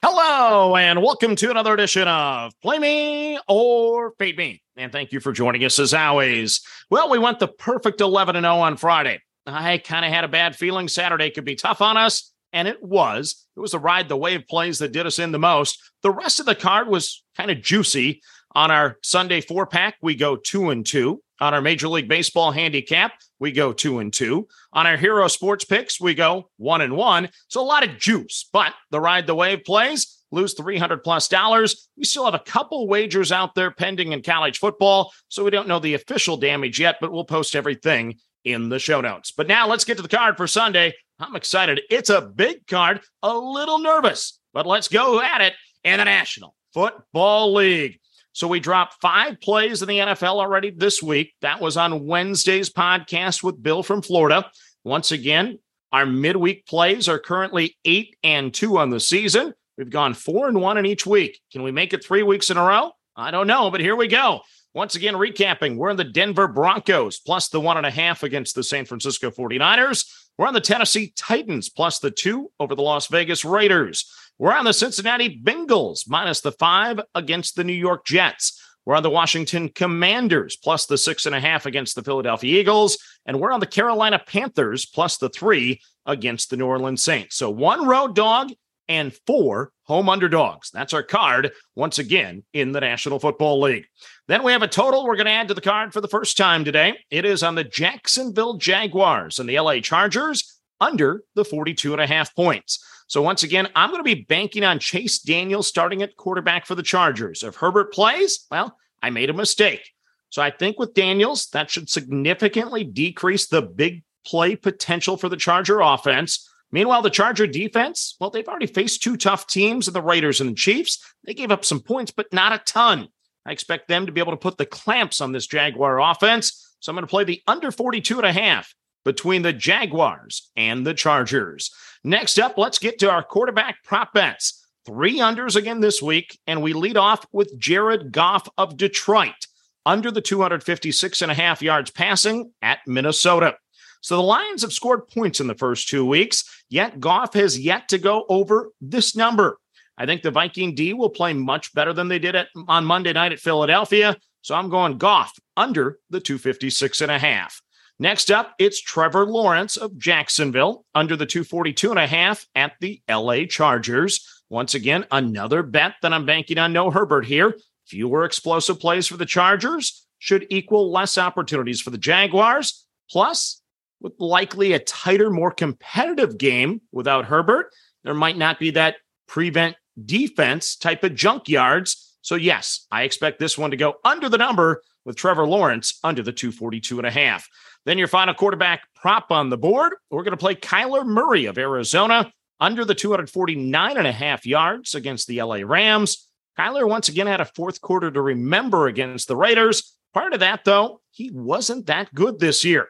Hello, and welcome to another edition of Play Me or Fade Me. And thank you for joining us as always. Well, we went the perfect 11 0 on Friday. I kind of had a bad feeling Saturday could be tough on us, and it was. It was the ride the wave plays that did us in the most. The rest of the card was kind of juicy. On our Sunday four pack, we go two and two. On our Major League Baseball handicap, we go two and two. On our hero sports picks, we go one and one. So a lot of juice, but the ride the wave plays lose 300 plus dollars. We still have a couple wagers out there pending in college football, so we don't know the official damage yet, but we'll post everything in the show notes. But now let's get to the card for Sunday. I'm excited. It's a big card, a little nervous, but let's go at it in the National Football League. So we dropped five plays in the NFL already this week. That was on Wednesday's podcast with Bill from Florida. Once again, our midweek plays are currently eight and two on the season. We've gone four and one in each week. Can we make it three weeks in a row? I don't know, but here we go. Once again, recapping, we're in the Denver Broncos plus the one and a half against the San Francisco 49ers. We're on the Tennessee Titans plus the two over the Las Vegas Raiders. We're on the Cincinnati Bengals minus the five against the New York Jets. We're on the Washington Commanders plus the six and a half against the Philadelphia Eagles. And we're on the Carolina Panthers plus the three against the New Orleans Saints. So one road dog and four home underdogs. That's our card once again in the National Football League. Then we have a total we're going to add to the card for the first time today. It is on the Jacksonville Jaguars and the LA Chargers under the 42 and a half points. So once again, I'm going to be banking on Chase Daniel starting at quarterback for the Chargers. If Herbert plays, well, I made a mistake. So I think with Daniels, that should significantly decrease the big play potential for the Charger offense. Meanwhile, the Charger defense, well, they've already faced two tough teams, the Raiders and the Chiefs. They gave up some points, but not a ton. I expect them to be able to put the clamps on this Jaguar offense. So I'm going to play the under 42 and a half between the Jaguars and the Chargers. Next up, let's get to our quarterback prop bets. Three unders again this week, and we lead off with Jared Goff of Detroit under the 256 and a half yards passing at Minnesota. So the Lions have scored points in the first two weeks, yet Goff has yet to go over this number. I think the Viking D will play much better than they did at, on Monday night at Philadelphia. So I'm going Goff under the 256 and a half. Next up, it's Trevor Lawrence of Jacksonville under the 242 and a half at the LA Chargers. Once again, another bet that I'm banking on no Herbert here. Fewer explosive plays for the Chargers should equal less opportunities for the Jaguars. Plus, with likely a tighter, more competitive game without Herbert, there might not be that prevent defense type of junkyards. So, yes, I expect this one to go under the number with Trevor Lawrence under the 242 and a half. Then your final quarterback prop on the board. We're going to play Kyler Murray of Arizona under the 249 and a half yards against the LA Rams. Kyler once again had a fourth quarter to remember against the Raiders. Part of that, though, he wasn't that good this year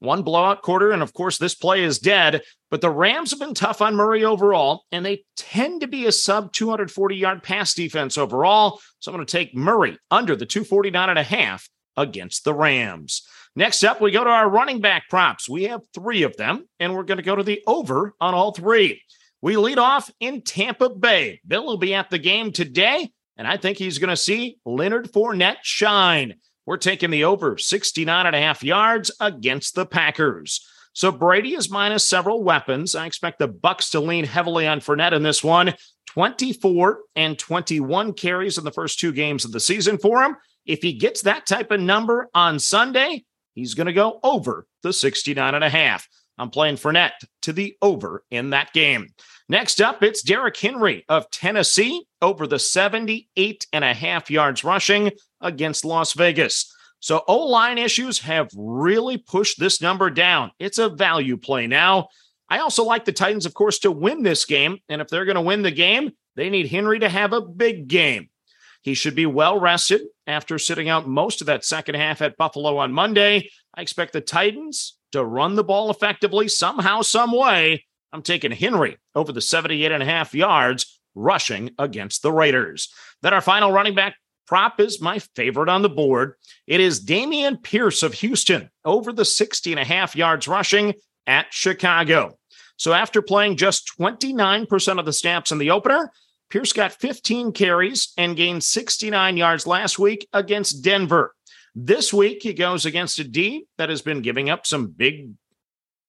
one blowout quarter. And of course, this play is dead. But the Rams have been tough on Murray overall, and they tend to be a sub 240 yard pass defense overall. So I'm going to take Murray under the 249 and a half against the Rams. Next up, we go to our running back props. We have three of them, and we're going to go to the over on all three. We lead off in Tampa Bay. Bill will be at the game today, and I think he's going to see Leonard Fournette shine. We're taking the over 69 and a half yards against the Packers. So Brady is minus several weapons. I expect the Bucs to lean heavily on Fournette in this one. 24 and 21 carries in the first two games of the season for him. If he gets that type of number on Sunday, he's going to go over the 69 and a half. I'm playing Fournette to the over in that game. Next up, it's Derrick Henry of Tennessee over the 78 and a half yards rushing against Las Vegas. So O line issues have really pushed this number down. It's a value play now. I also like the Titans, of course, to win this game. And if they're going to win the game, they need Henry to have a big game. He should be well rested after sitting out most of that second half at Buffalo on Monday. I expect the Titans to run the ball effectively somehow, some way. I'm taking Henry over the 78 and a half yards rushing against the Raiders. Then our final running back prop is my favorite on the board. It is Dameon Pierce of Houston over the 60 and a half yards rushing at Chicago. So after playing just 29% of the snaps in the opener, Pierce got 15 carries and gained 69 yards last week against Denver. This week, he goes against a D that has been giving up some big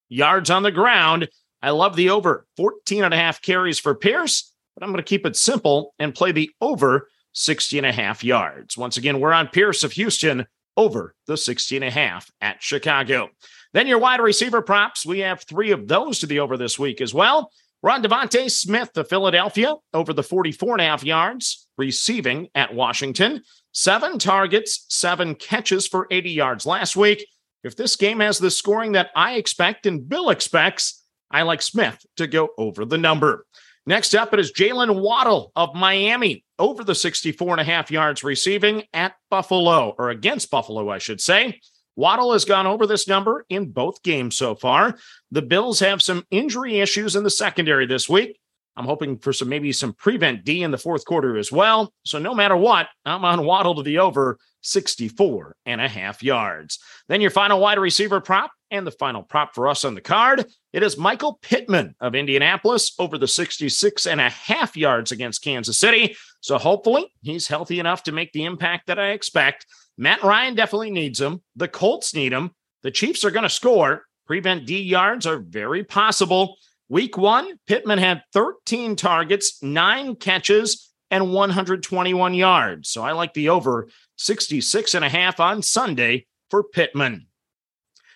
yards on the ground. I love the over 14 and a half carries for Pierce, but I'm going to keep it simple and play the over 60 and a half yards. Once again, we're on Pierce of Houston over the 60 and a half at Chicago. Then your wide receiver props. We have three of those to the over this week as well. We're on DeVonta Smith of Philadelphia over the 44 and a half yards, receiving at Washington. Seven targets, seven catches for 80 yards last week. If this game has the scoring that I expect and Bill expects, I like Smith to go over the number. Next up, it is Jaylen Waddle of Miami over the 64 and a half yards receiving at Buffalo, or against Buffalo, I should say. Waddle has gone over this number in both games so far. The Bills have some injury issues in the secondary this week. I'm hoping for some maybe some prevent D in the fourth quarter as well. So no matter what, I'm on Waddle to the over 64 and a half yards. Then your final wide receiver prop and the final prop for us on the card. It is Michael Pittman of Indianapolis over the 66 and a half yards against Kansas City. So hopefully he's healthy enough to make the impact that I expect. Matt Ryan definitely needs him. The Colts need him. The Chiefs are going to score. Prevent D yards are very possible. Week one, Pittman had 13 targets, nine catches, and 121 yards. So I like the over 66 and a half on Sunday for Pittman.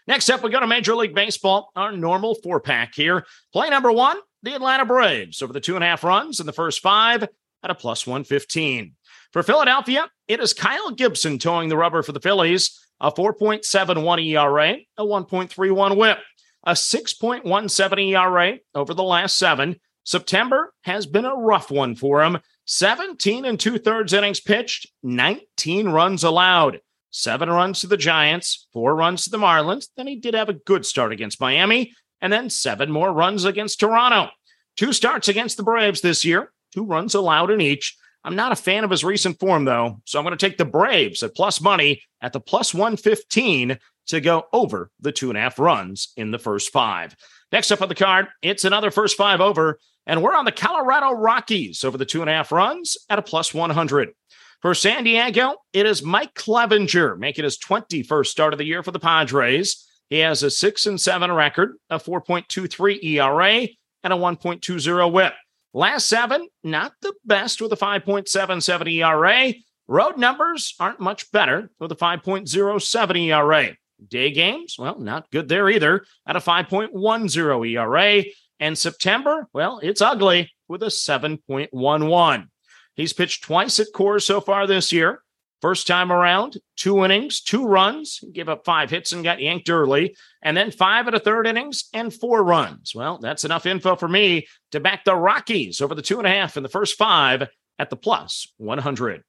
Next up, we go to Major League Baseball, our normal four pack here. Play number one, the Atlanta Braves over the two and a half runs in the first five at a plus 115. For Philadelphia, it is Kyle Gibson toeing the rubber for the Phillies, a 4.71 ERA, a 1.31 whip, a 6.17 ERA over the last seven. September has been a rough one for him. 17 and two thirds innings pitched, 19 runs allowed, seven runs to the Giants, four runs to the Marlins. Then he did have a good start against Miami, and then seven more runs against Toronto. Two starts against the Braves this year, two runs allowed in each. I'm not a fan of his recent form, though, so I'm going to take the Braves at plus money at the plus 115 to go over the two and a half runs in the first five. Next up on the card, it's another first five over, and we're on the Colorado Rockies over the two and a half runs at a plus 100. For San Diego, it is Mike Clevinger making his 21st start of the year for the Padres. He has a 6 and 7 record, a 4.23 ERA, and a 1.20 whip. Last seven, not the best with a 5.77 ERA. Road numbers aren't much better with a 5.07 ERA. Day games, well, not good there either at a 5.10 ERA. And September, well, it's ugly with a 7.11. He's pitched twice at Coors so far this year. First time around, two innings, two runs, gave up five hits and got yanked early, and then five at a third innings and four runs. Well, that's enough info for me to back the Rockies over the two and a half in the first five at the plus 100.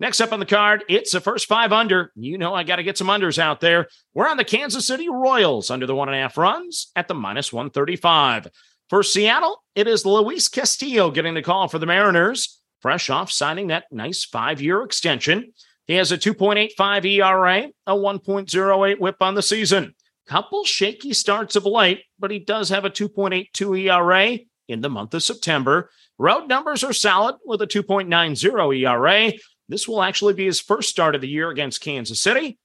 Next up on the card, it's the first five under. You know, I got to get some unders out there. We're on the Kansas City Royals under the one and a half runs at the minus 135. For Seattle, it is Luis Castillo getting the call for the Mariners, fresh off signing that nice five year extension. He has a 2.85 ERA, a 1.08 whip on the season. Couple shaky starts of late, but he does have a 2.82 ERA in the month of September. Road numbers are solid with a 2.90 ERA. This will actually be his first start of the year against Kansas City.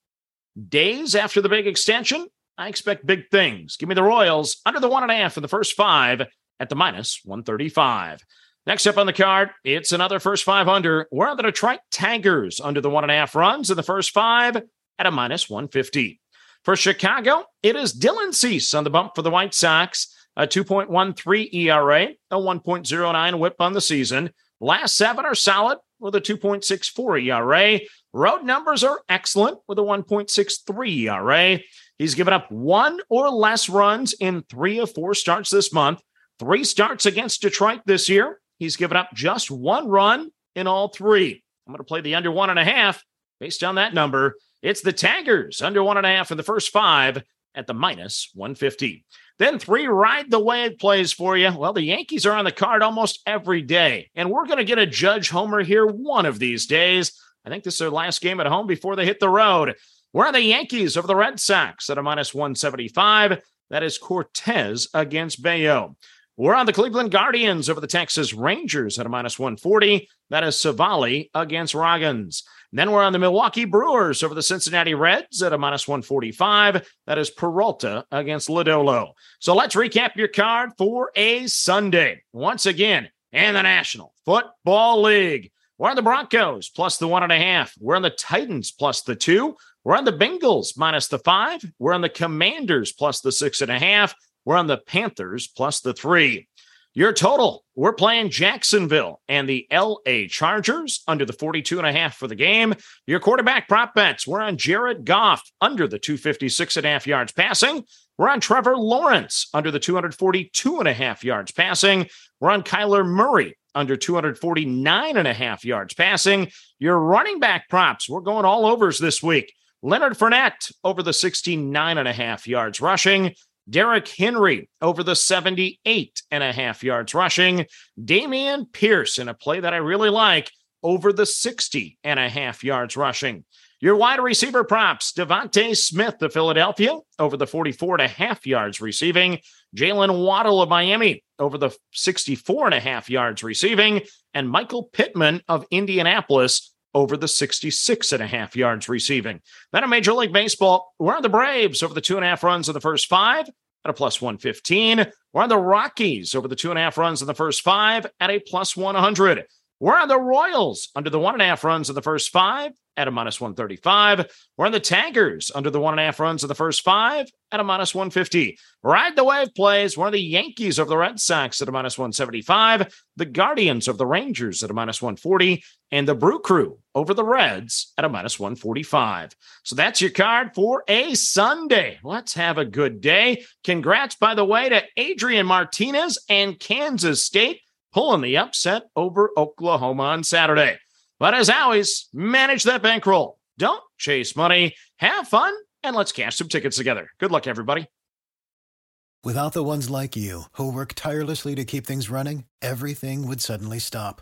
Days after the big extension, I expect big things. Give me the Royals under the one and a half in the first five at the minus 135. Next up on the card, it's another first five under. We're on the Detroit Tigers under the one and a half runs in the first five at a minus 150. For Chicago, it is Dylan Cease on the bump for the White Sox, a 2.13 ERA, a 1.09 whip on the season. Last seven are solid with a 2.64 ERA. Road numbers are excellent with a 1.63 ERA. He's given up one or less runs in three of four starts this month. Three starts against Detroit this year. He's given up just one run in all three. I'm going to play the under one and a half based on that number. It's the Tigers under one and a half in the first five at the minus 150. Then three ride the wave plays for you. Well, the Yankees are on the card almost every day, and we're going to get a Judge Homer here one of these days. I think this is their last game at home before they hit the road. Where are the Yankees over the Red Sox at a minus 175? That is Cortes against Bello. We're on the Cleveland Guardians over the Texas Rangers at a minus 140. That is Civale against Ragans. Then we're on the Milwaukee Brewers over the Cincinnati Reds at a minus 145. That is Peralta against Lodolo. So let's recap your card for a Sunday. Once again, in the National Football League. We're on the Broncos plus the one and a half. We're on the Titans plus the two. We're on the Bengals minus the five. We're on the Commanders plus the six and a half. We're on the Panthers plus the three. Your total, we're playing Jacksonville and the LA Chargers under the 42 and a half for the game. Your quarterback prop bets, we're on Jared Goff under the 256 and a half yards passing. We're on Trevor Lawrence under the 242 and a half yards passing. We're on Kyler Murray under 249 and a half yards passing. Your running back props, we're going all overs this week. Leonard Fournette over the 69 and a half yards rushing. Derrick Henry over the 78 and a half yards rushing. Dameon Pierce in a play that I really like over the 60 and a half yards rushing. Your wide receiver props, DeVonta Smith of Philadelphia over the 44 and a half yards receiving. Jaylen Waddle of Miami over the 64 and a half yards receiving. And Michael Pittman of Indianapolis over the 66 and a half yards receiving. Then in Major League Baseball, we're on the Braves over the two and a half runs in the first five at a plus 115. We're on the Rockies over the two and a half runs in the first five at a plus 100. We're on the Royals under the one and a half runs in the first five at a minus 135. We're on the Tigers under the one and a half runs of the first five at a minus 150. Ride the wave plays. We're on the Yankees of the Red Sox at a minus 175. The Guardians of the Rangers at a minus 140. And the Brew Crew over the Reds at a minus 145. So that's your card for a Sunday. Let's have a good day. Congrats, by the way, to Adrian Martinez and Kansas State pulling the upset over Oklahoma on Saturday. But as always, manage that bankroll. Don't chase money. Have fun, and let's cash some tickets together. Good luck, everybody. Without the ones like you, who work tirelessly to keep things running, everything would suddenly stop.